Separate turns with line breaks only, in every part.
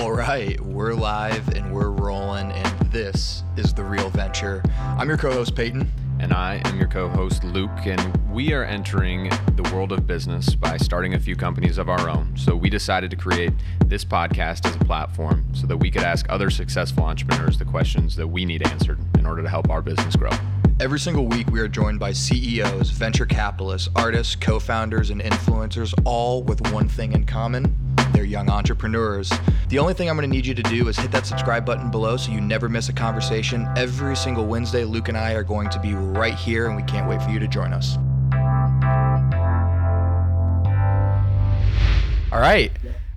All right, we're live and we're rolling, and this is The Real Venture. I'm your co host, Peyton.
And I am your co host, Luke, and we are entering the world of business by starting a few companies of our own. So we decided to create this podcast as a platform so that we could ask other successful entrepreneurs the questions that we need answered in order to help our business grow.
Every single week, we are joined by CEOs, venture capitalists, artists, co founders, and influencers, all with one thing in common they're young entrepreneurs. The only thing I'm going to need you to do is hit that subscribe button below so you never miss a conversation. Every single Wednesday, Luke and I are going to be right here, and we can't wait for you to join us. All right.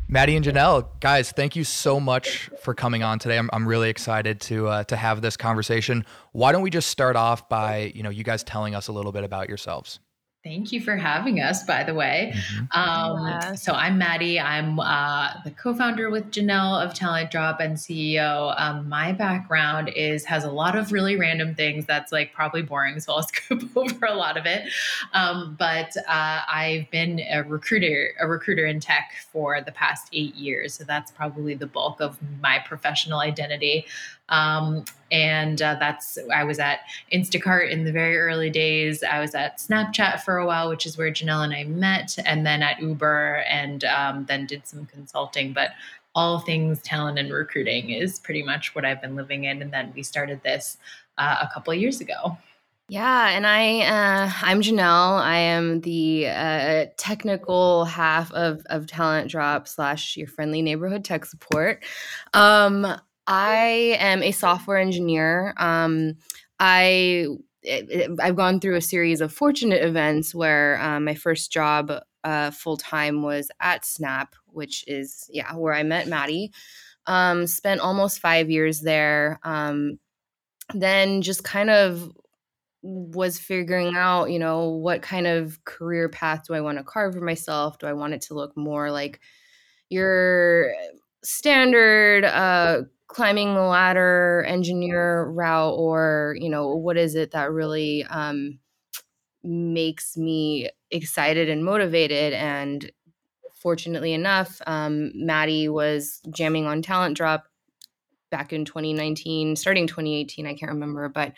Maddie and Janelle, guys, thank you so much for coming on today. I'm, I'm really excited to uh, to have this conversation. Why don't we just start off by you know you guys telling us a little bit about yourselves?
Thank you for having us, by the way. Mm-hmm. Um, yeah. So, I'm Maddie. I'm uh, the co founder with Janelle of Talent Drop and CEO. Um, my background is has a lot of really random things that's like probably boring, so I'll scoop over a lot of it. Um, but uh, I've been a recruiter, a recruiter in tech for the past eight years. So, that's probably the bulk of my professional identity. Um, and uh, that's I was at Instacart in the very early days. I was at Snapchat for a while, which is where Janelle and I met, and then at Uber, and um, then did some consulting. But all things talent and recruiting is pretty much what I've been living in. And then we started this uh, a couple years ago.
Yeah, and I uh, I'm Janelle. I am the uh, technical half of of Talent Drop slash your friendly neighborhood tech support. Um, I am a software engineer. Um, I I've gone through a series of fortunate events where um, my first job uh, full time was at Snap, which is yeah where I met Maddie. Um, spent almost five years there. Um, then just kind of was figuring out, you know, what kind of career path do I want to carve for myself? Do I want it to look more like your standard uh, climbing the ladder engineer route or you know what is it that really um, makes me excited and motivated? And fortunately enough um, maddie was jamming on talent drop back in 2019 starting 2018 i can't remember but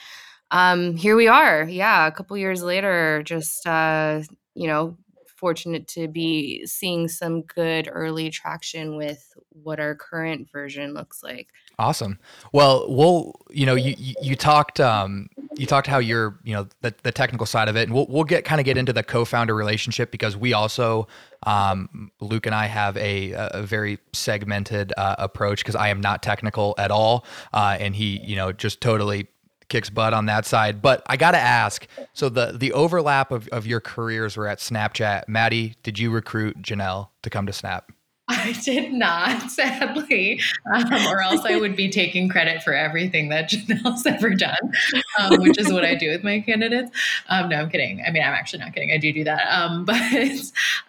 um, here we are. Yeah a couple years later just uh, you know fortunate to be seeing some good early traction with what our current version looks like.
Awesome. Well, we'll you know you you, you talked um, you talked how you're you know the, the technical side of it, and we'll we'll get kind of get into the co-founder relationship because we also um, Luke and I have a a very segmented uh, approach because I am not technical at all, uh, and he you know just totally kicks butt on that side. But I got to ask so the the overlap of, of your careers were at Snapchat. Maddie, did you recruit Janelle to come to Snap?
I did not, sadly, um, or else I would be taking credit for everything that Janelle's ever done, um, which is what I do with my candidates. Um, no, I'm kidding. I mean, I'm actually not kidding. I do do that. Um, but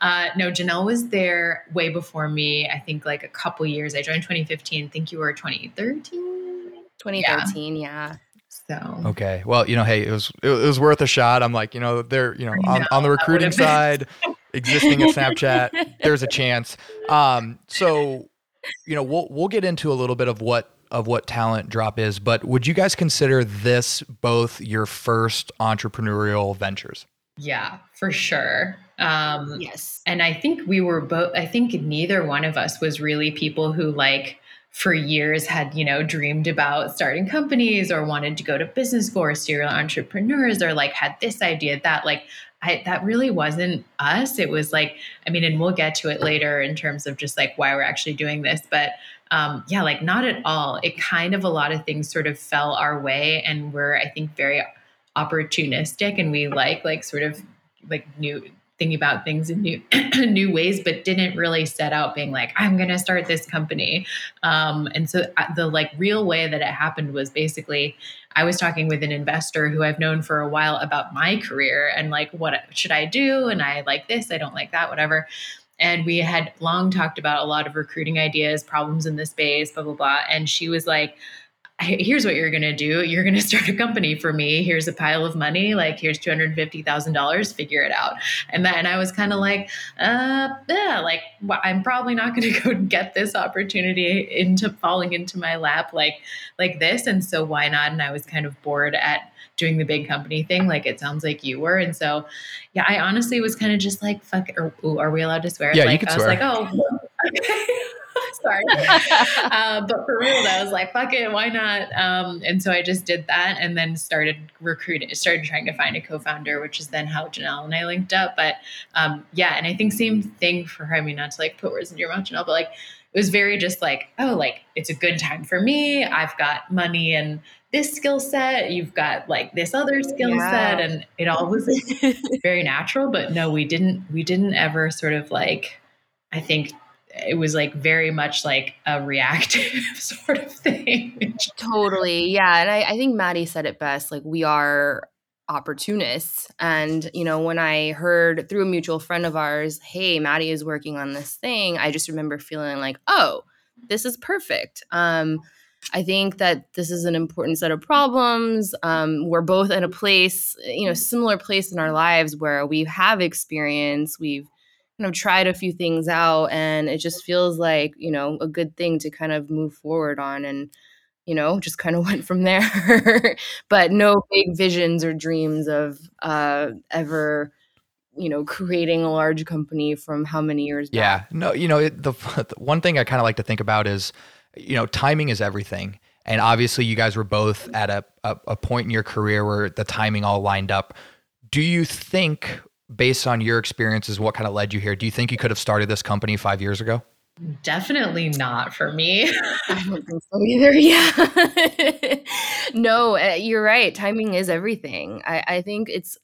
uh, no, Janelle was there way before me. I think like a couple years. I joined 2015. I think you were 2013.
2013, yeah. yeah.
So
okay, well, you know, hey, it was it was worth a shot. I'm like, you know, there, you know, on, know, on the recruiting side, existing at Snapchat, there's a chance. Um, so, you know, we'll we'll get into a little bit of what of what talent drop is, but would you guys consider this both your first entrepreneurial ventures?
Yeah, for sure.
Um, yes.
And I think we were both, I think neither one of us was really people who like for years had you know dreamed about starting companies or wanted to go to business school or serial entrepreneurs or like had this idea that like I, that really wasn't us. It was like i mean and we'll get to it later in terms of just like why we're actually doing this but um, yeah like not at all. It kind of a lot of things sort of fell our way and we're i think very opportunistic and we like like sort of like new thinking about things in new new ways but didn't really set out being like i'm going to start this company. Um, and so uh, the like real way that it happened was basically i was talking with an investor who i've known for a while about my career and like what should i do? And i like this i don't like that whatever. And we had long talked about a lot of recruiting ideas problems in the space blah blah blah. And she was like here's what you're going to do. You're going to start a company for me. Here's a pile of money. Like, here's $250,000. Figure it out. And then I was kind of like, uh, yeah, like, well, I'm probably not going to go get this opportunity into falling into my lap like, like this. And so why not? And I was kind of bored at doing the big company thing, like it sounds like you were. And so, yeah, I honestly was kind of just like, fuck, ooh, are we allowed to swear?
Yeah,
like,
you can
I
swear.
was like, oh, okay. Sorry. uh, but for real, I was like, fuck it, why not? Um, and so I just did that and then started recruiting, started trying to find a co founder, which is then how Janelle and I linked up. But um, yeah, and I think same thing for her. I mean, not to like put words in your mouth, Janelle, but like it was very just like, oh, like it's a good time for me. I've got money and this skill set. You've got like this other skill yeah. set, and it all was very natural. But no, we didn't. We didn't ever sort of like. I think it was like very much like a reactive sort of thing.
totally. Yeah. And I, I think Maddie said it best. Like, we are opportunists. And, you know, when I heard through a mutual friend of ours, hey, Maddie is working on this thing, I just remember feeling like, oh, this is perfect. Um, I think that this is an important set of problems. Um, we're both in a place, you know, similar place in our lives where we have experience, we've kind of tried a few things out, and it just feels like, you know, a good thing to kind of move forward on. And you know, just kind of went from there. but no big visions or dreams of uh, ever, you know, creating a large company from how many years
yeah. back. Yeah. No, you know, it, the, the one thing I kind of like to think about is, you know, timing is everything. And obviously, you guys were both at a, a, a point in your career where the timing all lined up. Do you think, based on your experiences, what kind of led you here? Do you think you could have started this company five years ago?
Definitely not for me.
I don't think so either. Yeah. no, uh, you're right. Timing is everything. I, I, think it's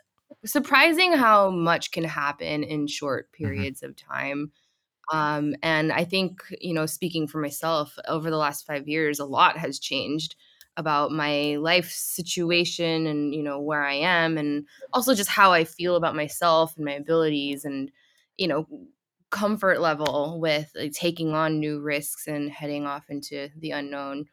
surprising how much can happen in short mm-hmm. periods mm-hmm. of time. Um, and I think, you know, speaking for myself, over the last five years, a lot has changed about my life situation and, you know, where I am, and also just how I feel about myself and my abilities. And, you know, comfort level with like, taking on new risks and heading off into the unknown.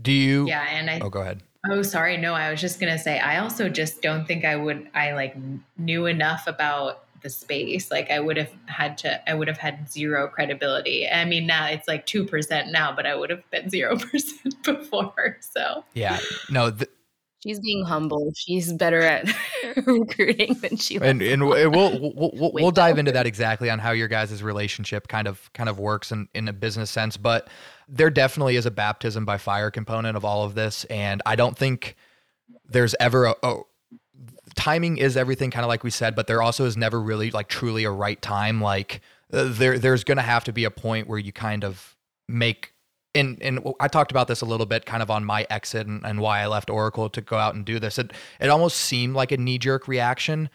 Do you?
Yeah, and I.
Oh, go ahead.
Oh, sorry. No, I was just gonna say. I also just don't think I would. I like knew enough about the space. Like I would have had to. I would have had zero credibility. I mean, now it's like two percent now, but I would have been zero percent before. So
yeah, no. Th-
She's being humble. She's better at recruiting than she.
And and we'll we'll we'll, we'll dive into that exactly on how your guys' relationship kind of kind of works in in a business sense, but there definitely is a baptism by fire component of all of this, and I don't think there's ever a, a timing is everything, kind of like we said, but there also is never really like truly a right time. Like uh, there there's going to have to be a point where you kind of make and and I talked about this a little bit kind of on my exit and, and why I left Oracle to go out and do this. It it almost seemed like a knee jerk reaction,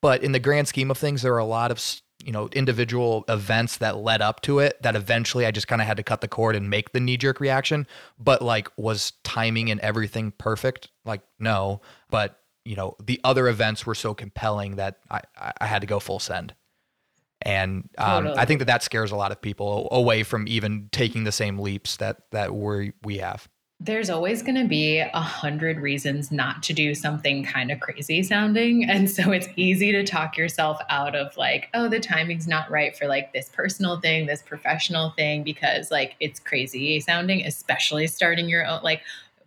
but in the grand scheme of things, there are a lot of you know individual events that led up to it that eventually I just kind of had to cut the cord and make the knee jerk reaction. But like, was timing and everything perfect? Like, no. But you know, the other events were so compelling that I I had to go full send. And um, totally. I think that that scares a lot of people away from even taking the same leaps that that we we have.
There's always going to be a hundred reasons not to do something kind of crazy sounding, and so it's easy to talk yourself out of like, oh, the timing's not right for like this personal thing, this professional thing, because like it's crazy sounding, especially starting your own like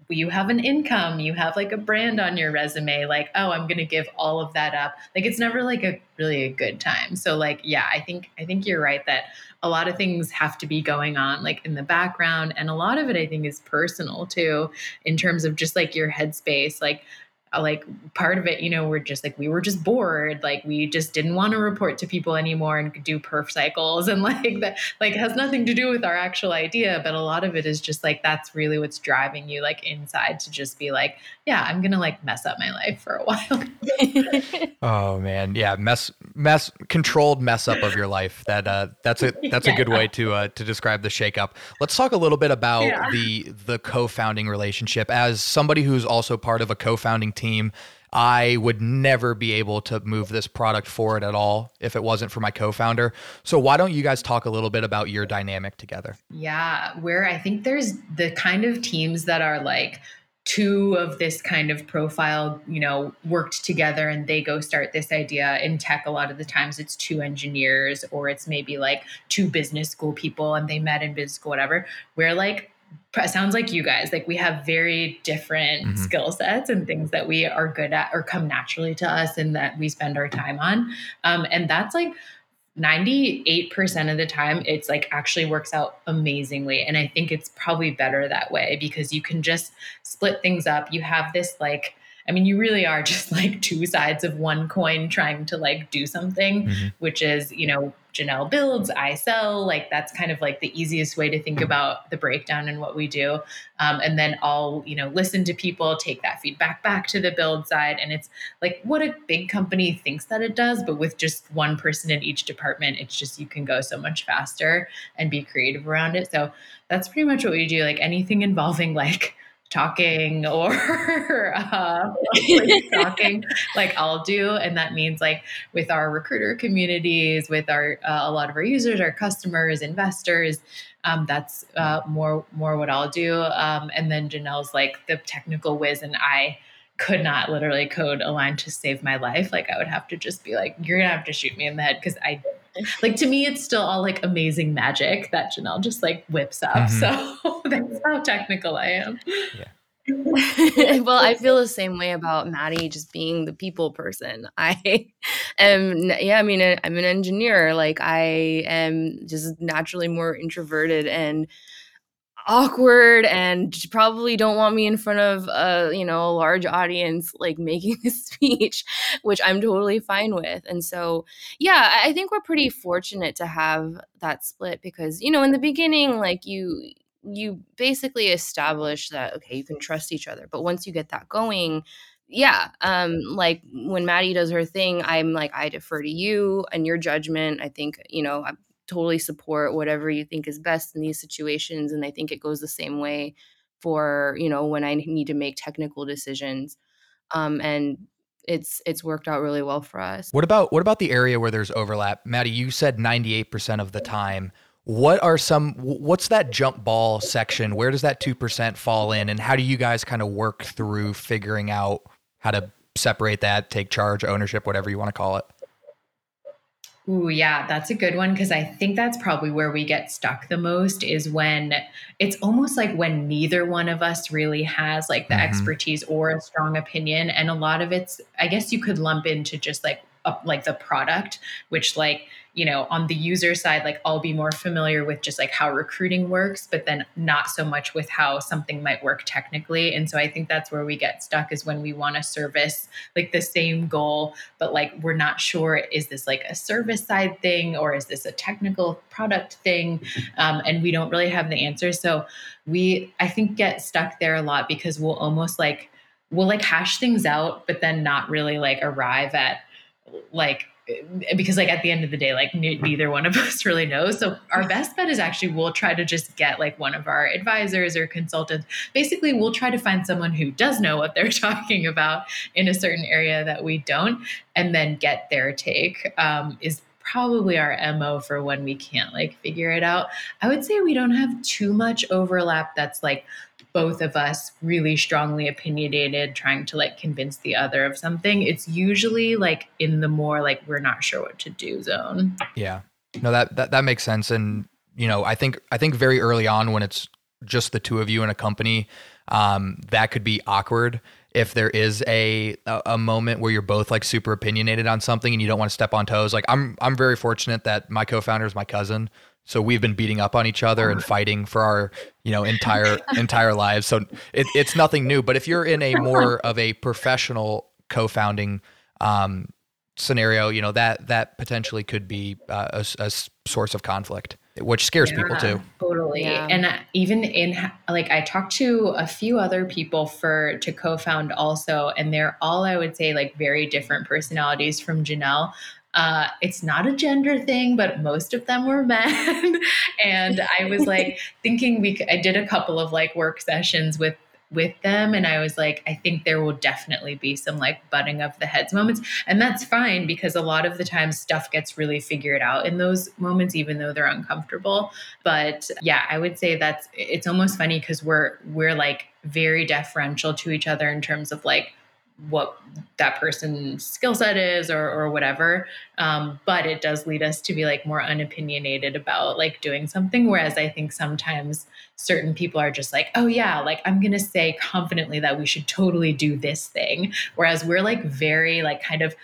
you have an income, you have like a brand on your resume, like, oh, I'm gonna give all of that up. Like it's never like a really a good time. So like, yeah, I think I think you're right that a lot of things have to be going on like in the background. And a lot of it I think is personal too, in terms of just like your headspace. Like like part of it, you know, we're just like we were just bored, like we just didn't want to report to people anymore and do perf cycles and like that like has nothing to do with our actual idea, but a lot of it is just like that's really what's driving you like inside to just be like, yeah, I'm going to like mess up my life for a while.
oh man, yeah, mess mess controlled mess up of your life. That uh that's a that's yeah. a good way to uh to describe the shakeup. Let's talk a little bit about yeah. the the co-founding relationship as somebody who's also part of a co-founding team. I would never be able to move this product forward at all if it wasn't for my co-founder. So why don't you guys talk a little bit about your dynamic together?
Yeah, where I think there's the kind of teams that are like two of this kind of profile, you know, worked together and they go start this idea in tech. A lot of the times it's two engineers or it's maybe like two business school people and they met in business school, whatever. Where like sounds like you guys like we have very different mm-hmm. skill sets and things that we are good at or come naturally to us and that we spend our time on. Um, and that's like 98% of the time it's like actually works out amazingly. And i think it's probably better that way because you can just split things up. You have this like I mean, you really are just like two sides of one coin trying to like do something, mm-hmm. which is, you know, Janelle builds, I sell. Like that's kind of like the easiest way to think about the breakdown and what we do. Um, and then I'll, you know, listen to people, take that feedback back to the build side. And it's like what a big company thinks that it does, but with just one person in each department, it's just you can go so much faster and be creative around it. So that's pretty much what we do. Like anything involving like talking or uh, like talking like I'll do. And that means like with our recruiter communities, with our uh, a lot of our users, our customers, investors. Um, that's uh, more more what I'll do. Um, and then Janelle's like the technical whiz, and I could not literally code a line to save my life. Like I would have to just be like, you're gonna have to shoot me in the head because I like to me it's still all like amazing magic that Janelle just like whips up. Mm-hmm. So that's how technical I am.
Yeah. well, I feel the same way about Maddie just being the people person. I am, yeah, I mean, I'm an engineer. Like, I am just naturally more introverted and awkward and probably don't want me in front of a you know a large audience like making a speech which i'm totally fine with. And so yeah i think we're pretty fortunate to have that split because you know in the beginning like you you basically establish that okay you can trust each other. But once you get that going yeah um like when maddie does her thing i'm like i defer to you and your judgment. I think you know totally support whatever you think is best in these situations and i think it goes the same way for you know when i need to make technical decisions um, and it's it's worked out really well for us.
What about what about the area where there's overlap? Maddie you said 98% of the time. What are some what's that jump ball section? Where does that 2% fall in and how do you guys kind of work through figuring out how to separate that take charge ownership whatever you want to call it
Ooh, yeah, that's a good one because I think that's probably where we get stuck the most is when it's almost like when neither one of us really has like the mm-hmm. expertise or a strong opinion, and a lot of it's I guess you could lump into just like a, like the product, which like you know, on the user side, like I'll be more familiar with just like how recruiting works, but then not so much with how something might work technically. And so I think that's where we get stuck is when we want to service like the same goal, but like we're not sure is this like a service side thing or is this a technical product thing? Um, and we don't really have the answer. So we, I think, get stuck there a lot because we'll almost like, we'll like hash things out, but then not really like arrive at like because like at the end of the day like neither one of us really knows. So our best bet is actually we'll try to just get like one of our advisors or consultants. Basically we'll try to find someone who does know what they're talking about in a certain area that we don't and then get their take um, is probably our mo for when we can't like figure it out. I would say we don't have too much overlap that's like both of us really strongly opinionated trying to like convince the other of something. It's usually like in the more like we're not sure what to do zone.
Yeah. No that that, that makes sense. And you know i think i think very early on when it's just the two of you in a company um, that could be awkward if there is a a moment where you're both like super opinionated on something and you don't want to step on toes like i'm i'm very fortunate that my co-founder is my cousin so we've been beating up on each other and fighting for our, you know, entire entire lives. So it, it's nothing new. But if you're in a more of a professional co-founding um, scenario, you know that that potentially could be uh, a, a, source of conflict, which scares yeah, people too.
Totally. Yeah. And even in like I talked to a few other people for to co-found also, and they're all I would say like very different personalities from Janelle. Uh, it's not a gender thing, but most of them were men. and I was like thinking we, could, I did a couple of like work sessions with with them. And i was like i think there will definitely be some like butting of the heads moments. And that's fine because a lot of the time stuff gets really figured out in those moments even though they're uncomfortable. But yeah i would say that's it's almost funny because we're we're like very deferential to each other in terms of like what that person's skill set is or, or whatever. Um, but it does lead us to be like more unopinionated about like doing something. Whereas i think sometimes certain people are just like oh yeah like i'm gonna say confidently that we should totally do this thing. Whereas we're like very like kind of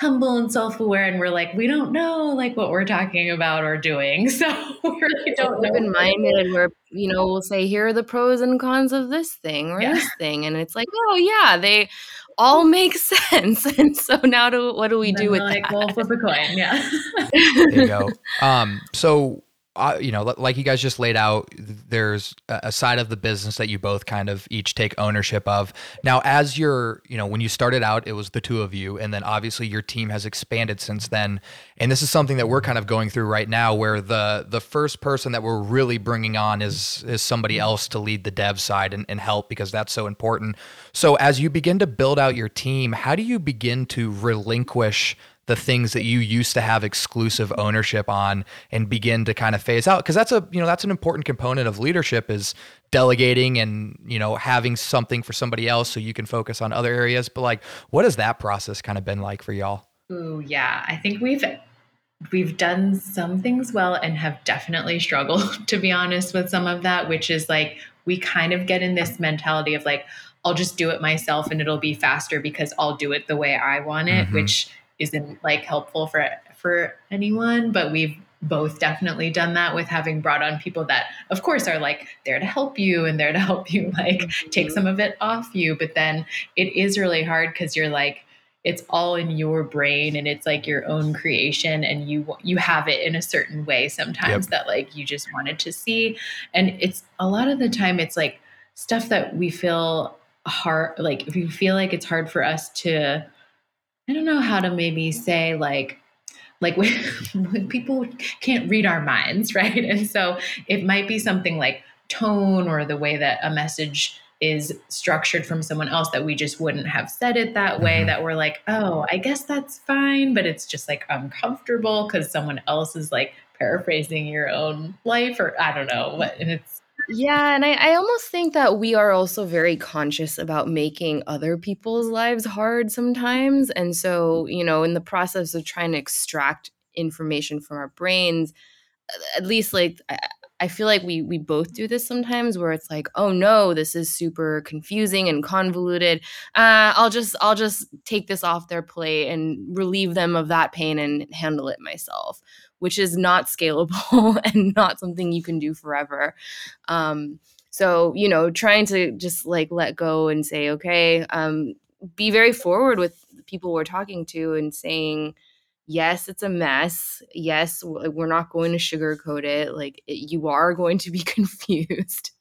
humble and self-aware and we're like we don't know like what we're talking about or doing. So we really don't know.
open minded where you know we'll say here are the pros and cons of this thing or yeah. this thing. And it's like oh yeah they all make sense. And so now do what do we do with like that?
well flip a coin. Yeah.
There you go. Um so uh, you know, like you guys just laid out, there's a side of the business that you both kind of each take ownership of. Now, as you're, you know, when you started out, it was the two of you, and then obviously your team has expanded since then. And this is something that we're kind of going through right now, where the the first person that we're really bringing on is is somebody else to lead the dev side and, and help because that's so important. So, as you begin to build out your team, how do you begin to relinquish? The things that you used to have exclusive ownership on and begin to kind of phase out. Because that's a you know that's an important component of leadership is delegating and you know having something for somebody else so you can focus on other areas. But like what has that process kind of been like for y'all?
Oh yeah. I think we've we've done some things well and have definitely struggled to be honest with some of that which is like we kind of get in this mentality of like I'll just do it myself and it'll be faster because I'll do it the way I want it, mm-hmm. which isn't like helpful for for anyone but we've both definitely done that with having brought on people that of course are like there to help you and there to help you like mm-hmm. take some of it off you but then it is really hard because you're like it's all in your brain and it's like your own creation and you you have it in a certain way sometimes yep. that like you just wanted to see and it's a lot of the time it's like stuff that we feel hard like if you feel like it's hard for us to I don't know how to maybe say like like when, when people can't read our minds, right? And so it might be something like tone or the way that a message is structured from someone else that we just wouldn't have said it that way mm-hmm. that we're like oh i guess that's fine but it's just like uncomfortable because someone else is like paraphrasing your own life or i don't know what and it's
yeah, and I, I almost think that we are also very conscious about making other people's lives hard sometimes. And so, you know, in the process of trying to extract information from our brains, at least like I, I feel like we we both do this sometimes where it's like, oh no, this is super confusing and convoluted. Uh, I'll just I'll just take this off their plate and relieve them of that pain and handle it myself which is not scalable and not something you can do forever. Um, so, you know, trying to just like let go and say, okay, um, be very forward with the people we're talking to and saying, yes, it's a mess. Yes, we're not going to sugarcoat it. Like, it, you are going to be confused,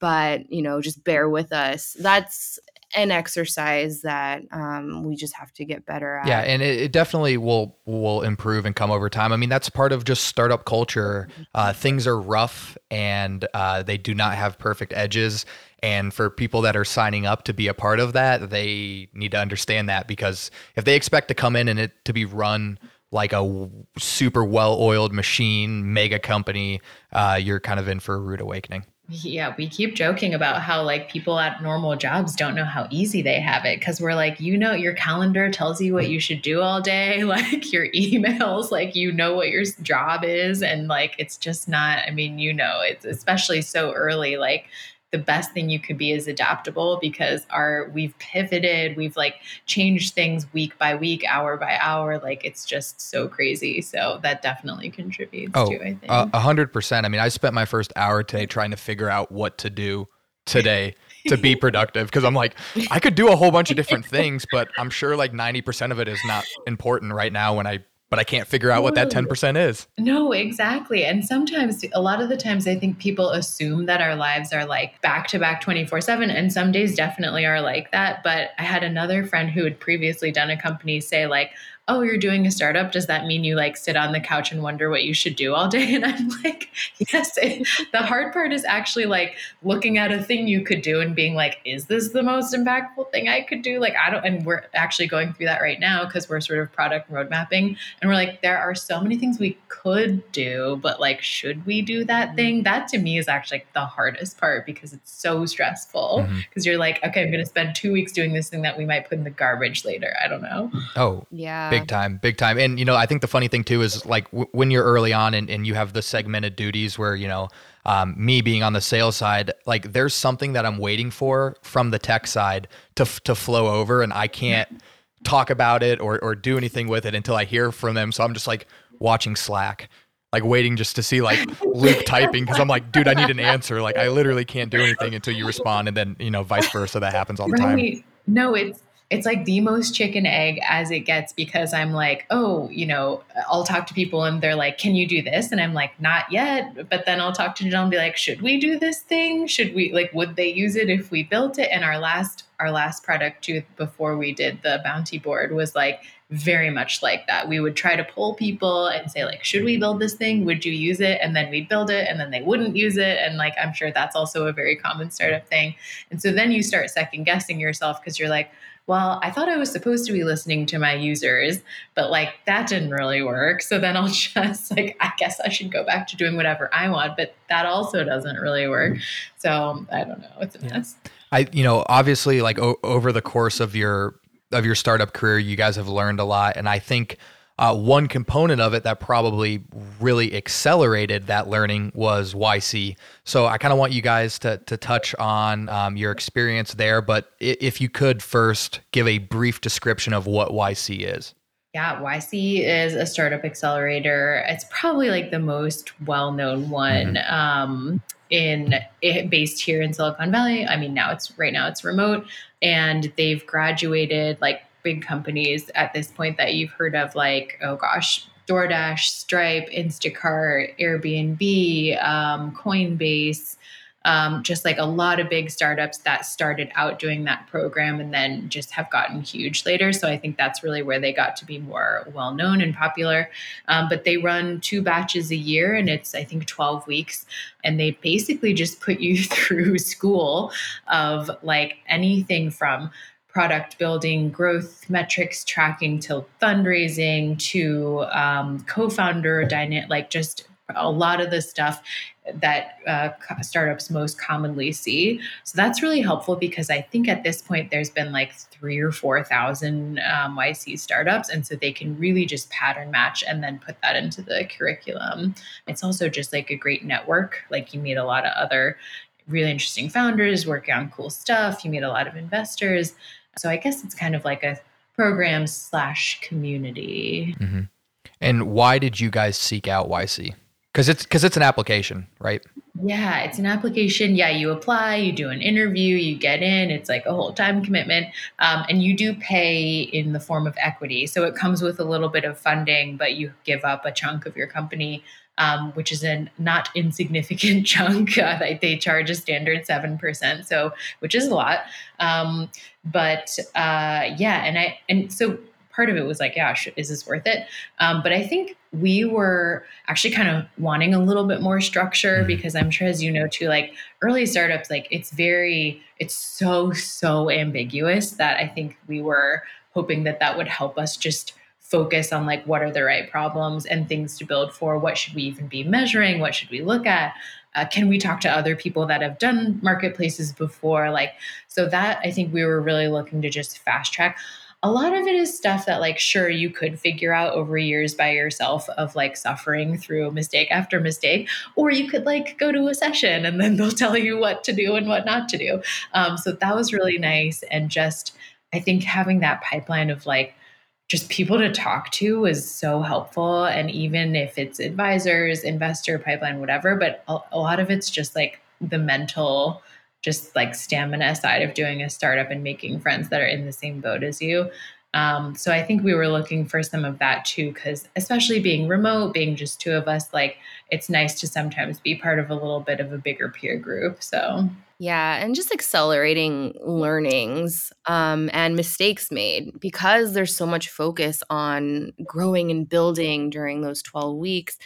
but, you know, just bear with us. That's an exercise that um, we just have to get better at.
Yeah, and it, it, definitely will will improve and come over time. I mean, that's part of just startup culture. Uh, things are rough and uh, they do not have perfect edges. And for people that are signing up to be a part of that, they need to understand that because if they expect to come in and it to be run like a super well oiled machine, mega company, uh, you're kind of in for a rude awakening.
Yeah, we keep joking about how like people at normal jobs don't know how easy they have it because we're like, you know, your calendar tells you what you should do all day, like your emails, like you know what your job is, and like it's just not. I mean, you know, it's especially so early, like the best thing you could be is adaptable because our we've pivoted we've like changed things week by week hour by hour like it's just so crazy. So that definitely contributes oh, to i think.
a hundred percent. I mean i spent my first hour today trying to figure out what to do today to be productive because i'm like i could do a whole bunch of different things but i'm sure like 90% of it is not important right now when i but I can't figure out what that 10% is.
No, exactly. And sometimes, a lot of the times, I think people assume that our lives are like back to back 24 7. And some days definitely are like that. But I had another friend who had previously done a company say, like, oh, you're doing a startup. Does that mean you like sit on the couch and wonder what you should do all day? And I'm like, yes. It, the hard part is actually like looking at a thing you could do and being like, is this the most impactful thing I could do? Like, I don't, and we're actually going through that right now because we're sort of product road mapping. And we're like, there are so many things we could do, but like, should we do that mm-hmm. thing? That to me is actually the hardest part because it's so stressful because mm-hmm. you're like, okay, I'm going to spend two weeks doing this thing that we might put in the garbage later. I don't know.
Oh, yeah. Big time, big time. And, you know, I think the funny thing too is like w- when you're early on and, and you have the segmented duties where, you know, um, me being on the sales side, like there's something that I'm waiting for from the tech side to, to flow over and I can't talk about it or, or do anything with it until I hear from them. So I'm just like watching Slack like waiting just to see like Luke typing because I'm like, dude, I need an answer. Like I literally can't do anything until you respond, and then you know, vice versa. That happens all the right. time.
No, it's it's like the most chicken egg as it gets because I'm like, oh, you know, I'll talk to people and they're like, can you do this? And I'm like, not yet. But then I'll talk to Jill and be like, should we do this thing? Should we like, would they use it if we built it? And our last our last product too before we did the bounty board was like very much like that. We would try to pull people and say like, should we build this thing? Would you use it? And then we'd build it and then they wouldn't use it. And like, I'm sure that's also a very common startup thing. And so then you start second guessing yourself because you're like, well, I thought I was supposed to be listening to my users, but like that didn't really work. So then I'll just like, I guess I should go back to doing whatever I want, but that also doesn't really work. So I don't know. It's a mess.
I, you know, obviously like o- over the course of your, of your startup career, you guys have learned a lot. And I think, uh, one component of it that probably really accelerated that learning was YC. So I kind of want you guys to to touch on um, your experience there, but if you could first give a brief description of what YC is.
Yeah, YC is a startup accelerator. It's probably like the most well known one. Mm-hmm. Um, in it, based here in Silicon Valley. I mean, now it's right now it's remote, and they've graduated like big companies at this point that you've heard of, like, oh gosh, DoorDash, Stripe, Instacart, Airbnb, um, Coinbase, um, just like a lot of big startups that started out doing that program and then just have gotten huge later. So I think that's really where they got to be more well known and popular. Um, but they run two batches a year and it's, I think, 12 weeks. And they basically just put you through school of like anything from product building, growth metrics tracking to fundraising to um, co-founder dynamic, like just a lot of the stuff that uh, startups most commonly see. So that's really helpful because I think at this point there's been like three or four thousand um, YC startups, and so they can really just pattern match and then put that into the curriculum. It's also just like a great network. Like you meet a lot of other really interesting founders working on cool stuff. You meet a lot of investors. So I guess it's kind of like a program slash community.
Mm-hmm. And why did you guys seek out YC? Because it's because it's an application, right?
Yeah, it's an application. Yeah, you apply, you do an interview, you get in. It's like a whole time commitment, um, and you do pay in the form of equity. So it comes with a little bit of funding, but you give up a chunk of your company um, which is a not insignificant chunk. Uh, they, they, charge a standard 7%, so which is a lot. Um, but uh, yeah, and I and so part of it was like, yeah, is this worth it? Um, but I think we were actually kind of wanting a little bit more structure mm-hmm. because I'm sure, as you know, too, like early startups, like it's very, it's so, so ambiguous that I think we were hoping that that would help us just focus on like what are the right problems and things to build for? What should we even be measuring? What should we look at? Uh, can we talk to other people that have done marketplaces before? Like so that i think we were really looking to just fast track. A lot of it is stuff that like sure you could figure out over years by yourself of like suffering through mistake after mistake or you could like go to a session and then they'll tell you what to do and what not to do. Um, so that was really nice. And just i think having that pipeline of like just people to talk to is so helpful. And even if it's advisors, investor, pipeline, whatever, but a, a, lot of it's just like the mental, just like stamina side of doing a startup and making friends that are in the same boat as you. Um, so I think we were looking for some of that too, because especially being remote, being just two of us, like it's nice to sometimes be part of a little bit of a bigger peer group. So
yeah, and just accelerating learnings um, and mistakes made because there's so much focus on growing and building during those 12 weeks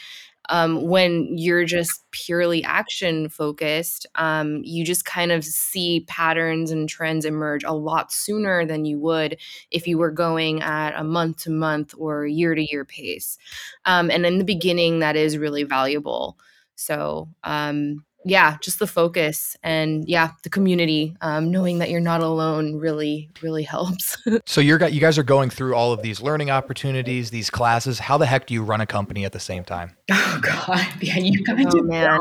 um, when you're just purely action focused, um, you just kind of see patterns and trends emerge a lot sooner than you would if you were going at a month to month or year to year pace. Um, and in the beginning, that is really valuable. So, um, yeah, just the focus and yeah, the community, um, knowing that you're not alone really, really helps.
so you're you guys are going through all of these learning opportunities, these classes. How the heck do you run a company at the same time?
Oh God, yeah, you gotta oh,
do man.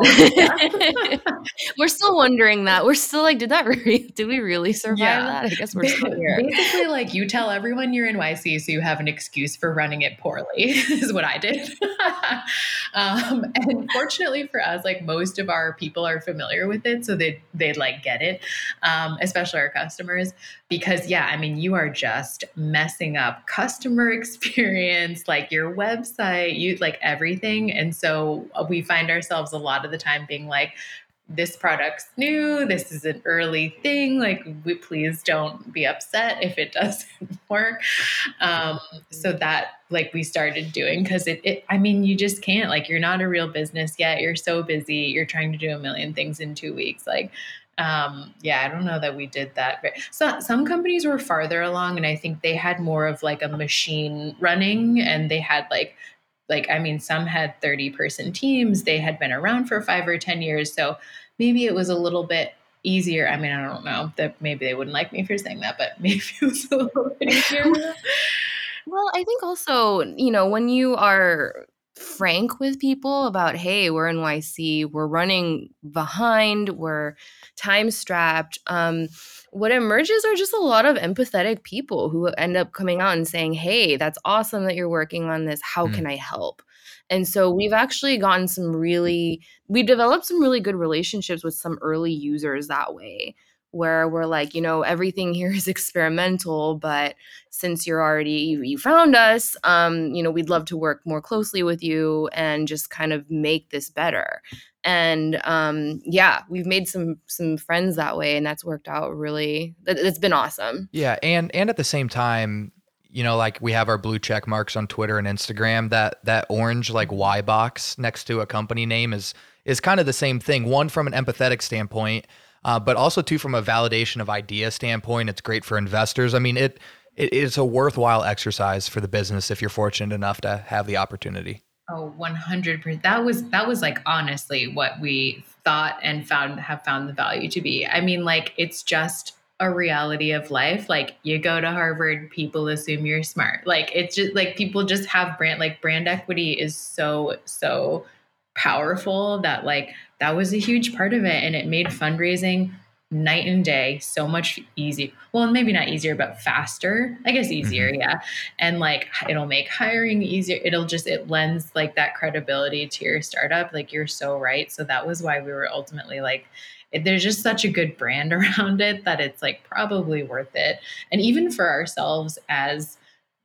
we're still wondering that. We're still like, did that really? Did we really survive yeah. that? I guess we're still here.
Basically, like you tell everyone you're in YC, so you have an excuse for running it poorly. is what I did. um, and fortunately for us, like most of our people people are familiar with it so they they'd like get it um, especially our customers because yeah i mean you are just messing up customer experience like your website you like everything and so uh, we find ourselves a lot of the time being like this product's new this is an early thing like we please don't be upset if it doesn't work um, so that like we started doing because it, it i mean you just can't like you're not a real business yet you're so busy you're trying to do a million things in two weeks like um, yeah, I don't know that we did that. So some companies were farther along, and I think they had more of like a machine running, and they had like like i mean some had 30 person teams they had been around for five or ten years so maybe it was a little bit easier. I mean i don't know that maybe they wouldn't like me for saying that but maybe it was a little bit easier.
Well i think also you know when you are frank with people about hey we're in yc we're running behind we're time strapped um, what emerges are just a lot of empathetic people who end up coming out and saying hey that's awesome that you're working on this how mm. can i help and so we've actually gotten some really we've developed some really good relationships with some early users that way where we're like, you know, everything here is experimental, but since you're already you, you found us, um, you know, we'd love to work more closely with you and just kind of make this better. And um, yeah, we've made some some friends that way, and that's worked out really. It's been awesome.
Yeah, and and at the same time, you know, like we have our blue check marks on Twitter and Instagram. That that orange like Y box next to a company name is is kind of the same thing. One from an empathetic standpoint uh, but also too from a validation of idea standpoint. It's great for investors. I mean, it it is a worthwhile exercise for the business if you're fortunate enough to have the opportunity.
Oh, 100%. That was that was like honestly what we thought and found have found the value to be. I mean, like it's just a reality of life. Like you go to Harvard, people assume you're smart. Like it's just like people just have brand like brand equity is so so powerful that like that was a huge part of it and it made fundraising night and day so much easier well maybe not easier but faster i guess easier mm-hmm. yeah. And like it'll make hiring easier it'll just it lends like that credibility to your startup like you're so right. So that was why we were ultimately like there's just such a good brand around it that it's like probably worth it. And even for ourselves as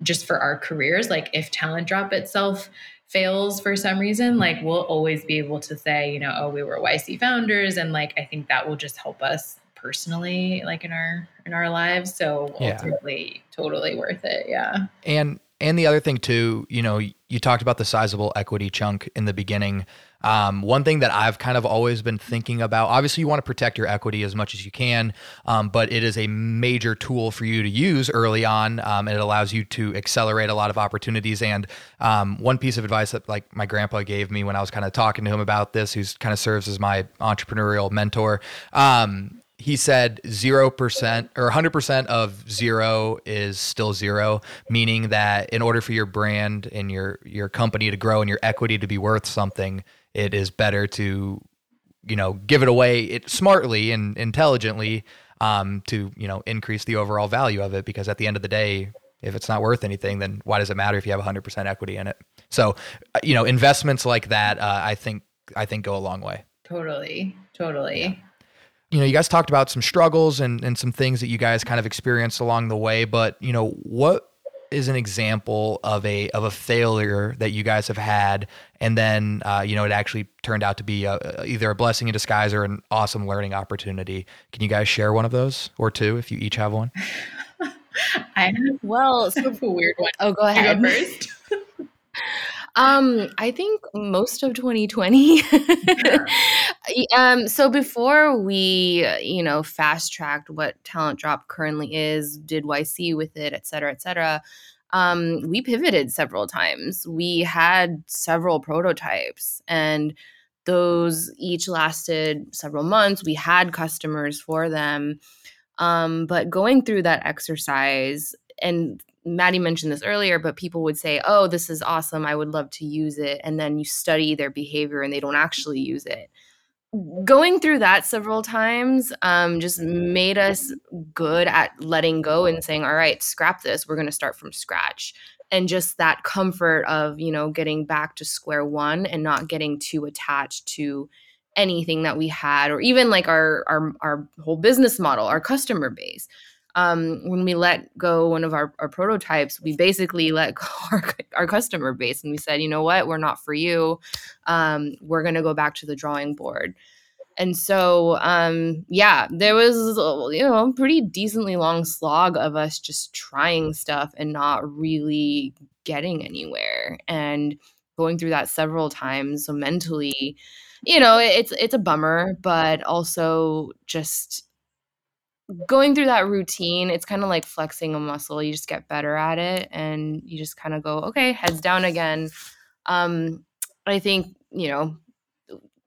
just for our careers like if talent drop itself fails for some reason, like we'll always be able to say, you know, oh, we were YC founders, and like I think that will just help us personally, like in our in our lives. So ultimately, yeah. totally worth it. Yeah.
And and the other thing too, you know, you talked about the sizable equity chunk in the beginning. Um, one thing that I've kind of always been thinking about, obviously, you want to protect your equity as much as you can, um, but it is a major tool for you to use early on, um, and it allows you to accelerate a lot of opportunities. And um, one piece of advice that like my grandpa gave me when I was kind of talking to him about this, who's kind of serves as my entrepreneurial mentor, um, he said 0% or 100% of zero is still zero meaning that in order for your brand and your your company to grow and your equity to be worth something it is better to you know give it away it smartly and intelligently um, to you know increase the overall value of it because at the end of the day if it's not worth anything then why does it matter if you have 100% equity in it? So uh, you know investments like that uh, i think i think go a long way.
Totally totally. Yeah.
you know you guys talked about some struggles and and some things that you guys kind of experienced along the way but you know what is an example of a of a failure that you guys have had, and then uh, you know it actually turned out to be a, either a blessing in disguise or an awesome learning opportunity? Can you guys share one of those or two if you each have one?
I have
well,
so a weird one.
Oh, go ahead
go first.
Um, I think most of 2020. um, so before we, you know, fast tracked what Talent Drop currently is, did YC with it, et cetera, et cetera. Um, we pivoted several times. We had several prototypes, and those each lasted several months. We had customers for them. Um, but going through that exercise and Maddie mentioned this earlier, but people would say, Oh, this is awesome. I would love to use it. And then you study their behavior and they don't actually use it. Going through that several times um, just made us good at letting go and saying, All right, scrap this. We're going to start from scratch. And just that comfort of, you know, getting back to square one and not getting too attached to anything that we had or even like our our, our whole business model, our customer base um, when we let go one of our, our prototypes, we basically let go our, our customer base and we said, you know what, we're not for you. Um, we're going to go back to the drawing board. And so, um, yeah, there was, you know, pretty decently long slog of us just trying stuff and not really getting anywhere and going through that several times. So mentally, you know, it's, it's a bummer, but also just going through that routine, it's kind of like flexing a muscle. You just get better at it and you just kind of go, okay, heads down again. Um, I think, you know,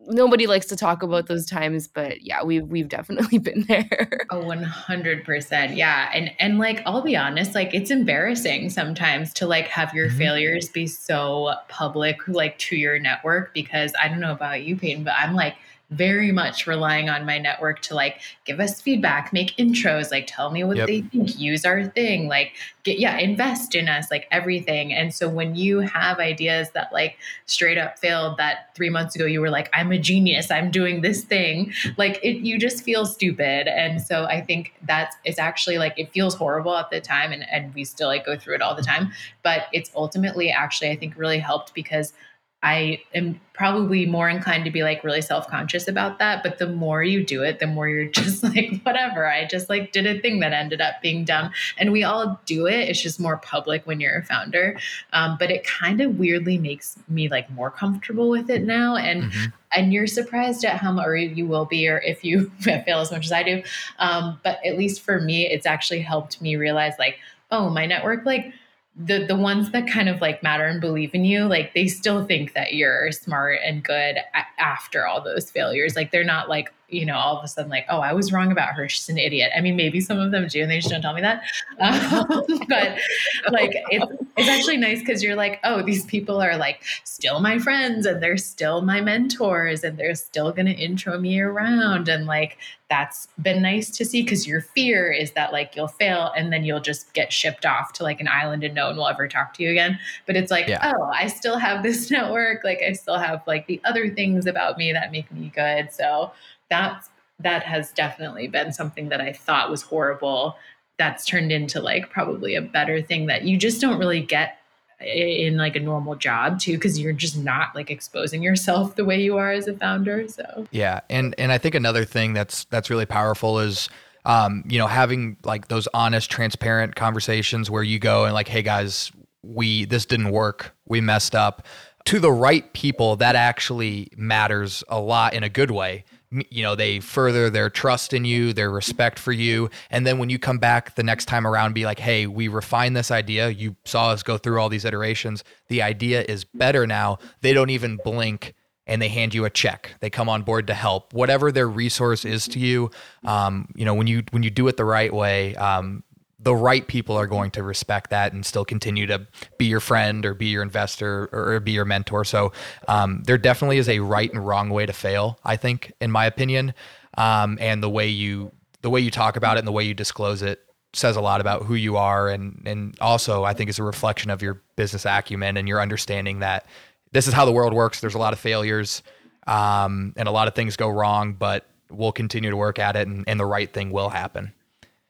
nobody likes to talk about those times, but yeah, we've we've definitely been there.
Oh, 100%. Yeah. And and like I'll be honest, like it's embarrassing sometimes to like have your mm-hmm. failures be so public like to your network because I don't know about you, Peyton, but I'm like very much relying on my network to like give us feedback, make intros, like tell me what yep. they think, use our thing, like get yeah, invest in us, like everything. And so when you have ideas that like straight up failed that 3 months ago you were like I'm a genius, I'm doing this thing, like it you just feel stupid. And so I think that's it's actually like it feels horrible at the time and and we still like go through it all the time, but it's ultimately actually I think really helped because I am probably more inclined to be like really self conscious about that. But the more you do it, the more you're just like, whatever. I just like did a thing that ended up being dumb. And we all do it. It's just more public when you're a founder. Um, but it kind of weirdly makes me like more comfortable with it now. And mm-hmm. and you're surprised at how much, or you will be, or if you fail as much as I do. Um, but at least for me, it's actually helped me realize like, oh, my network, like, the the ones that kind of like matter and believe in you like they still think that you're smart and good after all those failures. Like they're not like you know, all of a sudden like, oh, I was wrong about her. She's an idiot. I mean, maybe some of them do, and they just don't tell me that. Um, but like, it's it's actually nice because you're like, oh, these people are like still my friends, and they're still my mentors, and they're still gonna intro me around, and like that's been nice to see because your fear is that like you'll fail and then you'll just get shipped off to like an island and no one will ever talk to you again. But it's like, yeah. oh, I still have this network. Like I still have like the other things about me that make me good. So that's that has definitely been something that I thought was horrible. That's turned into like probably a better thing that you just don't really get in like a normal job too because you're just not like exposing yourself the way you are as a founder so.
Yeah and and i think another thing that's that's really powerful is um you know having like those honest transparent conversations where you go and like hey guys we this didn't work. We messed up. To the right people that actually matters a lot in a good way you know they further their trust in you their respect for you. And then when you come back the next time around be like hey we refined this idea. You saw us go through all these iterations. The idea is better now. They don't even blink and they hand you a check. They come on board to help. Whatever their resource is to you um, you know when you when you do it the right way um, the right people are going to respect that and still continue to be your friend or be your investor or be your mentor. So um, there definitely is a right and wrong way to fail. I think, in my opinion, um, and the way you the way you talk about it and the way you disclose it says a lot about who you are, and and also I think is a reflection of your business acumen and your understanding that this is how the world works. There's a lot of failures um, and a lot of things go wrong, but we'll continue to work at it, and, and the right thing will happen.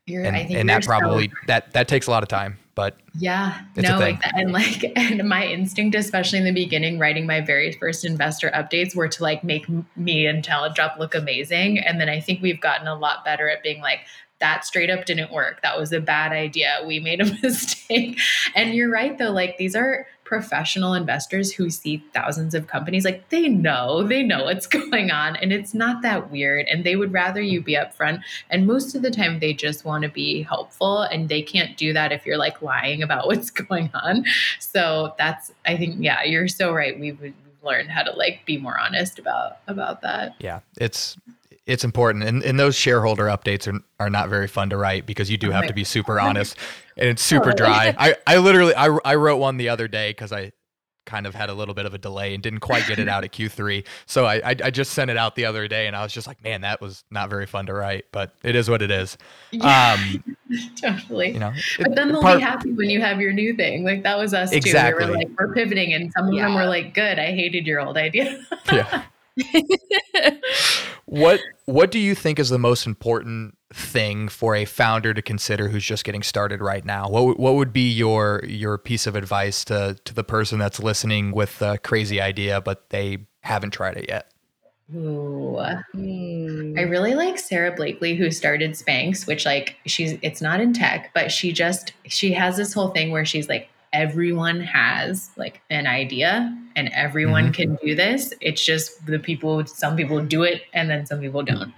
You're, and, and that probably so that that takes a lot of time but
yeah, no, like and like and my instinct, especially in the beginning, writing my very first investor updates, were to like make me and Talent Drop look amazing, and then I think we've gotten a lot better at being like, that straight up didn't work. That was a bad idea. We made a mistake. And you're right, though. Like, these are professional investors who see thousands of companies. Like, they know, they know what's going on. And it's not that weird. And they would rather you be upfront. And most of the time, they just want to be helpful. And they can't do that if you're like lying about what's going on. So that's, I think, yeah, you're so right. We've, learned how to like be more honest about about that.
Yeah, it's it's important. And, and those shareholder updates are, are not very fun to write because you do have to be super honest and it's super dry. I, I literally, I, I wrote one the other day cause I kind of had a little bit of a delay and didn't quite get it out at Q3. So I, I, I, just sent it out the other day and I was just like, man, that was not very fun to write, but it is what it is.
Yeah, um, totally. You know, but then they'll part, be happy when you have your new thing. Like that was us exactly. too. We were like, we're pivoting and some of yeah. them were like, good. I hated your old idea.
yeah. What what do you think is the most important thing for a founder to consider who's just getting started right now? What what would be your your piece of advice to to the person that's listening with a crazy idea but they haven't tried it yet?
Ooh. Hmm. I really like Sara Blakely who started Spanx, which like she's it's not in tech, but she just she has this whole thing where she's like everyone has like an idea and everyone mm-hmm. can do this. It's just the people, some people do it and then some people don't.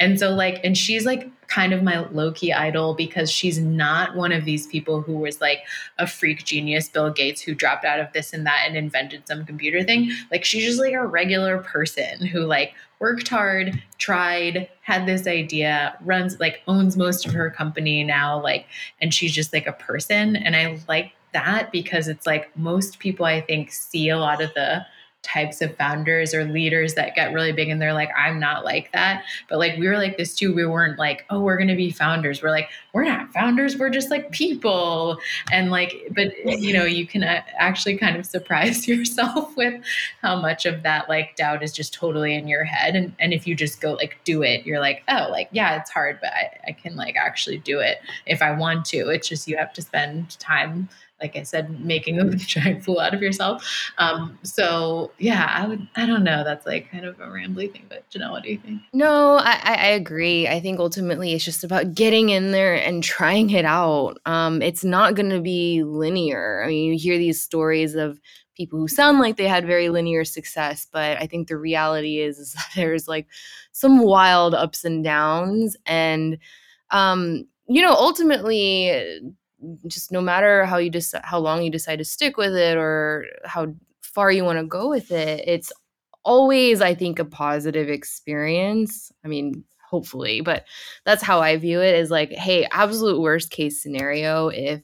And so, like, and she's like kind of my low key idol because she's not one of these people who was like a freak genius, Bill Gates, who dropped out of this and that and invented some computer thing. Like, she's just like a regular person who like worked hard, tried, had this idea, runs like owns most of her company now, like, and she's just like a person. And I like that because it's like most people I think see a lot of the types of founders or leaders that get really big and they're like i'm not like that. But like we were like this too. We weren't like oh we're to be founders. We're like we're not founders. We're just like people. And like but you know you can actually kind of surprise yourself with how much of that like doubt is just totally in your head. And and if you just go like do it you're like oh like yeah it's hard but i, I can like actually do it if i want to. It's just you have to spend time like I said, making a giant fool out of yourself. Um, so yeah, I would, I don't know. That's like kind of a rambly thing, but Janelle, what do you think?
No, I, I agree. I think ultimately it's just about getting in there and trying it out. Um, it's not going to be linear. I mean, you hear these stories of people who sound like they had very linear success, but I think the reality is, is that there's like some wild ups and downs and, um, you know, ultimately just no matter how you decide how long you decide to stick with it or how far you want to go with it it's always i think a positive experience. I mean hopefully but that's how i view it is like hey absolute worst case scenario if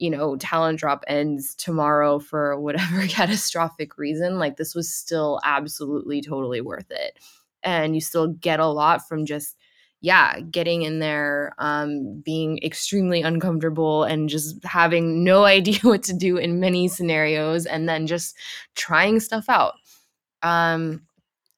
you know talent drop ends tomorrow for whatever catastrophic reason like this was still absolutely totally worth it. And you still get a lot from just yeah, getting in there, um, being extremely uncomfortable and just having no idea what to do in many scenarios, and then just trying stuff out, um,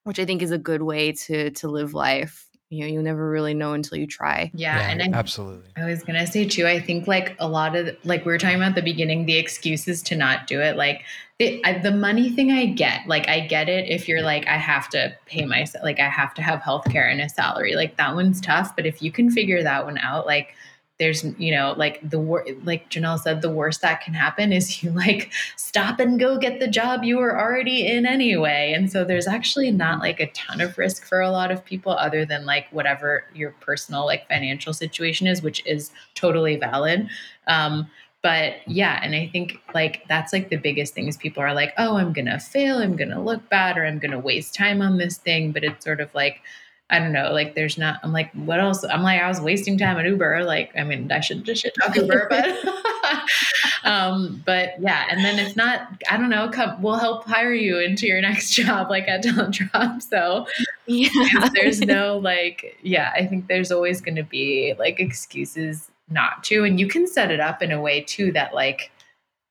which I think is a good way to to live life you know you never really know until you try.
Yeah, yeah and
I, absolutely.
I was gonna say too i think like a lot of like we were talking about at the beginning the excuses to not do it like the, I, the money thing i get like i get it if you're like i have to pay myself like i have to have healthcare and a salary like that one's tough but if you can figure that one out like there's you know like the wor- like Janelle said the worst that can happen is you like stop and go get the job you were already in anyway. And so there's actually not like a ton of risk for a lot of people other than like whatever your personal like financial situation is which is totally valid. Um but yeah and i think like that's like the biggest thing is people are like oh i'm gonna fail. I'm gonna look bad or i'm gonna waste time on this thing. But it's sort of like I don't know, like there's not, I'm like, what else? I'm like, I was wasting time at Uber. Like, I mean, I shouldn't just shit talk Uber, but, um, but yeah. And then if not, I don't know, come, we'll help hire you into your next job, like at Talent Drop. So yeah, there's no like, yeah, I think there's always going to be like excuses not to, and you can set it up in a way too that like,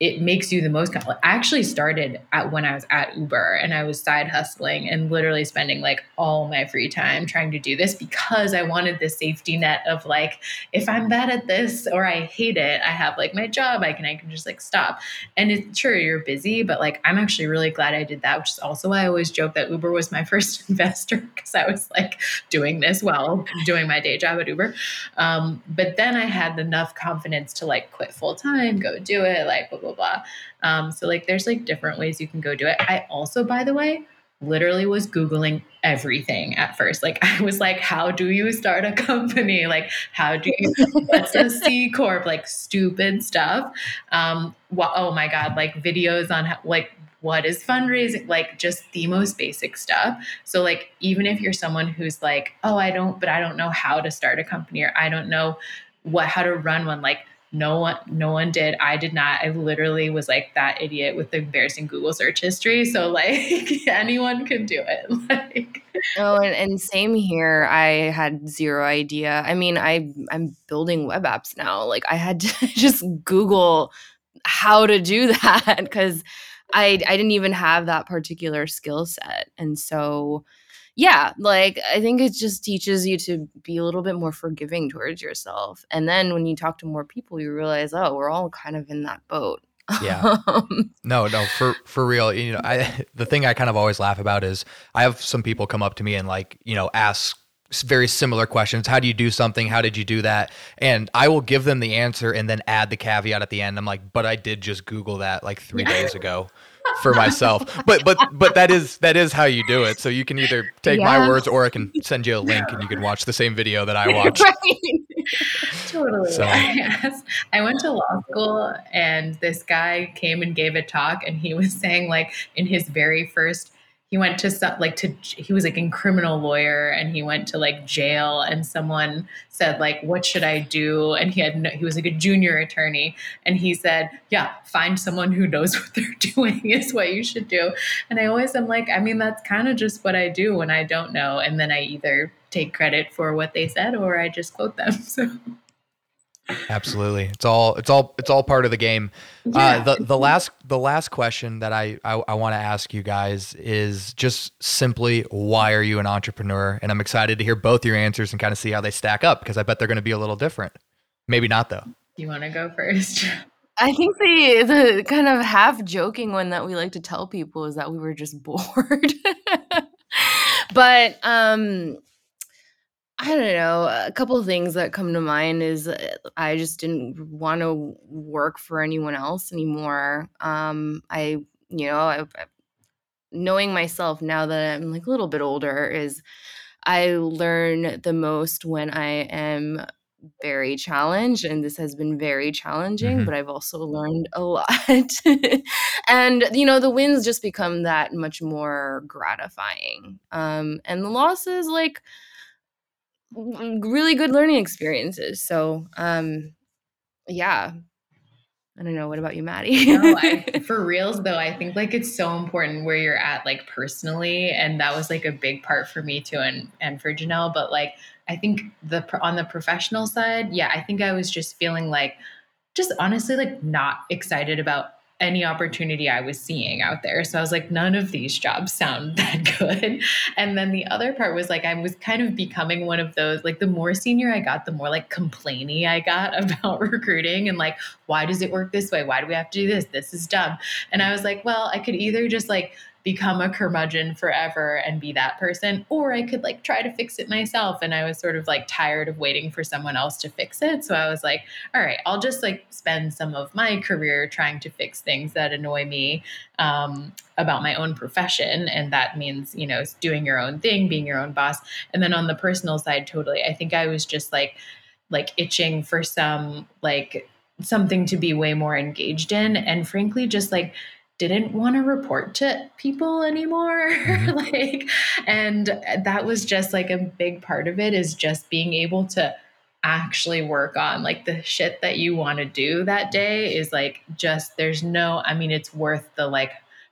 it makes you the most comfortable. I actually started at when I was at Uber and I was side hustling and literally spending like all my free time trying to do this because I wanted this safety net of like if I'm bad at this or I hate it, I have like my job, I can I can just like stop. And it's sure you're busy, but like I'm actually really glad I did that, which is also why I always joke that Uber was my first investor because I was like doing this while doing my day job at Uber. Um, but then I had enough confidence to like quit full time, go do it, like blah blah. Um, so like there's like different ways you can go do it. I also, by the way, literally was Googling everything at first. Like I was like, how do you start a company? Like how do you what's a C Corp? Like stupid stuff. Um oh my God, like videos on how, like what is fundraising like just the most basic stuff so like even if you're someone who's like oh i don't but i don't know how to start a company or i don't know what how to run one like no one no one did. I did not. I literally was like that idiot with the embarrassing google search history. So mm-hmm. like anyone can do it. Like
oh and, and same here. I had zero idea. I mean i i'm building web apps now. Like i had to just google how to do that because i i didn't even have that particular skill set. And so yeah, like I think it just teaches you to be a little bit more forgiving towards yourself. And then when you talk to more people, you realize, oh, we're all kind of in that boat.
Yeah. no, no, for for real. You know, I the thing I kind of always laugh about is I have some people come up to me and like, you know, ask very similar questions. How do you do something? How did you do that? And I will give them the answer and then add the caveat at the end. I'm like, but I did just Google that like three days ago for myself. But but but that is that is how you do it. So you can either take yeah. my words or I can send you a link and you can watch the same video that I watched.
totally. So. I went to law school and this guy came and gave a talk and he was saying like in his very first he went to some like to he was like a criminal lawyer and he went to like jail and someone said like what should i do? And he had no, he was like a junior attorney and he said yeah find someone who knows what they're doing is what you should do. And i always am like i mean that's kind of just what i do when i don't know and then i either take credit for what they said or i just quote them so
Absolutely, it's all it's all it's all part of the game. Uh, yeah. Uh, the the last the last question that I I, I want to ask you guys is just simply why are you an entrepreneur? And I'm excited to hear both your answers and kind of see how they stack up because I bet they're going to be a little different. Maybe not though.
You want to go first?
I think the the kind of half joking one that we like to tell people is that we were just bored. but um I don't know. A couple of things that come to mind is uh, I just didn't want to work for anyone else anymore. Um, I, you know, I, knowing myself now that I'm like a little bit older is I learn the most when I am very challenged and this has been very challenging mm-hmm. but i've also learned a lot and you know the wins just become that much more gratifying um and the losses like really good learning experiences. So, um, yeah. I don't know. What about you, Maddie?
no, I, for reals though, I think like it's so important where you're at, like personally, and that was like a big part for me too, and and for Janelle. But like, I think the on the professional side, yeah, I think I was just feeling like, just honestly, like not excited about any opportunity I was seeing out there. So I was like, none of these jobs sound that good. And then the other part was like, I was kind of becoming one of those, like, the more senior I got, the more like complainy I got about recruiting and like, why does it work this way? Why do we have to do this? This is dumb. And I was like, well, I could either just like, become a curmudgeon forever and be that person or i could like try to fix it myself and i was sort of like tired of waiting for someone else to fix it. So i was like all right i'll just like spend some of my career trying to fix things that annoy me um, about my own profession and that means you know doing your own thing being your own boss. And then on the personal side totally. I think i was just like like itching for some like something to be way more engaged in and frankly just like didn't want to report to people anymore. Mm-hmm. like and that was just like a big part of it is just being able to actually work on like the shit that you want to do that day is like just there's no i mean it's worth the like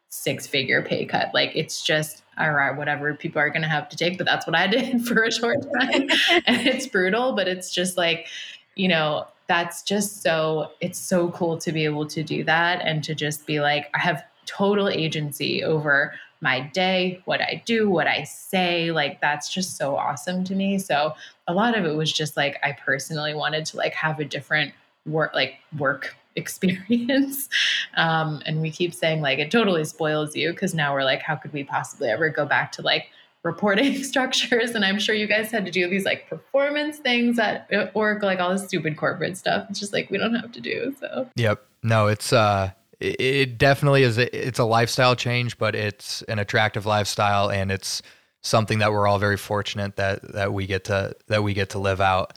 six figure pay cut. Like it's just all right whatever people are going to have to take but that's what i did for a short time. And it's brutal but it's just like you know that's just so it's so cool to be able to do that and to just be like i have total agency over my day what i do what i say. Like that's just so awesome to me. So a lot of it was just like i personally wanted to like have a different work like work experience. Um, and we keep saying like it totally spoils you because now we're like how could we possibly ever go back to like reporting structures and i'm sure you guys had to do these like performance things at oracle like all this stupid corporate stuff. It's just like we don't have to do so.
Yep. No it's uh it definitely is it's a lifestyle change but it's an attractive lifestyle and it's something that we're all very fortunate that that we get to that we get to live out.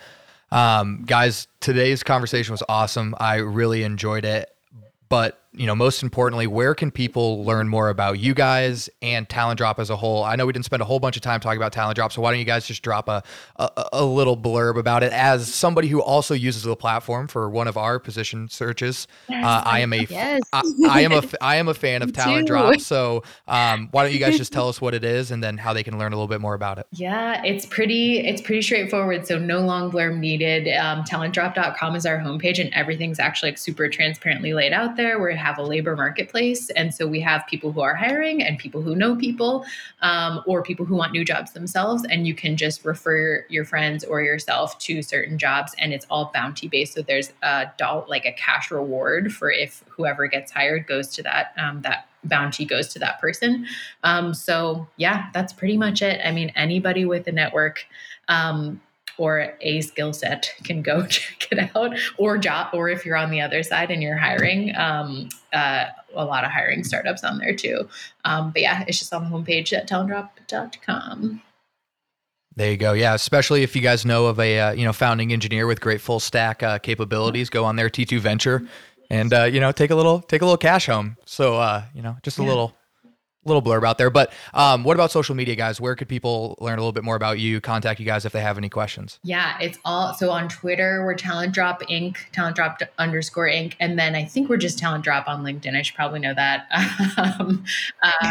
Um, guys today's conversation was awesome. I really enjoyed it but you know, most importantly, where can people learn more about you guys and Talent Drop as a whole? I know we didn't spend a whole bunch of time talking about Talent Drop, so why don't you guys just drop a, a, a little blurb about it? As somebody who also uses the platform for one of our position searches, uh, I am a yes. I, I, am a I am a fan of Talent Drop. So um, why don't you guys just tell us what it is and then how they can learn a little bit more about it?
Yeah, it's pretty it's pretty straightforward. So no long blurb needed. Um, talentdrop.com is our homepage, and everything's actually like super transparently laid out there. We have a labor marketplace. And so we have people who are hiring and people who know people um, or people who want new jobs themselves. And you can just refer your friends or yourself to certain jobs and it's all bounty based. So there's a doll, like a cash reward for if whoever gets hired goes to that, um, that bounty goes to that person. Um, so yeah, that's pretty much it. I mean, anybody with a network, um, or a skill set can go check it out or job or if you're on the other side and you're hiring um, uh, a lot of hiring startups on there too um, but yeah it's just on the homepage at talentdrop.com
there you go. Yeah, especially if you guys know of a uh, you know founding engineer with great full stack uh, capabilities, go on there T2 Venture, and uh, you know take a little take a little cash home. So uh, you know just a yeah. little little blurb out there. But um, what about social media, guys? Where could people learn a little bit more about you, contact you guys if they have any questions?
Yeah, it's all so on Twitter, we're Talent Drop Inc., Talent Drop underscore Inc. And then I think we're just Talent Drop on LinkedIn. I should probably know that. um, uh,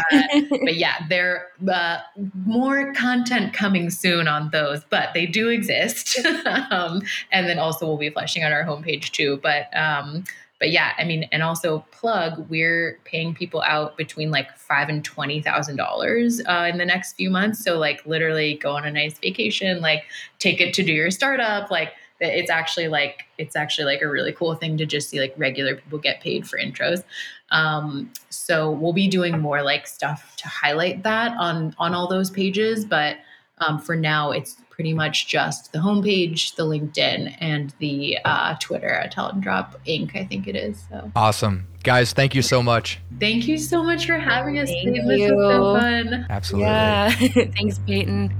but yeah, there uh, more content coming soon on those, but they do exist. um, and then also we'll be fleshing out our homepage too. But um, but yeah, I mean, and also plug, we're paying people out between like five and twenty thousand uh, dollars in the next few months. So like literally go on a nice vacation, like take it to do your startup, like it's actually like it's actually like a really cool thing to just see like regular people get paid for intros um, so we'll be doing more like stuff to highlight that on on all those pages but um, for now it's pretty much just the homepage, the LinkedIn, and the uh, Twitter at Talent Drop Inc. I think it is. So
awesome, guys! Thank you so much.
Thank you so much for having us. Thank this you. was so fun.
Absolutely.
Yeah. Thanks, Peyton.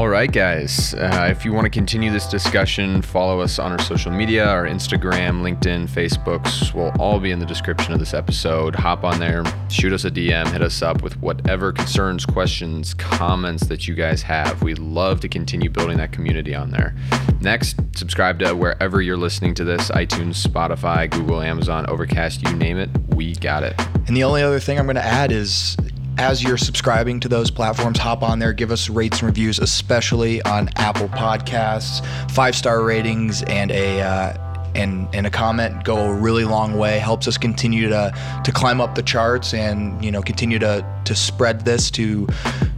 All right, guys. Uh, if you want to continue this discussion, follow us on our social media, our Instagram, LinkedIn, Facebooks will all be in the description of this episode. Hop on there, shoot us a DM, hit us up with whatever concerns, questions, comments that you guys have. We love to continue building that community on there. Next, subscribe to wherever you're listening to this iTunes, Spotify, Google, Amazon, Overcast, you name it. We got it.
And the only other thing I'm going to add is as you're subscribing to those platforms, hop on there, give us rates and reviews, especially on Apple Podcasts. Five star ratings and a uh, and and a comment go a really long way. Helps us continue to to climb up the charts and you know continue to to spread this to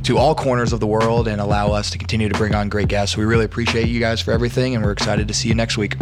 to all corners of the world and allow us to continue to bring on great guests. We really appreciate you guys for everything, and we're excited to see you next week.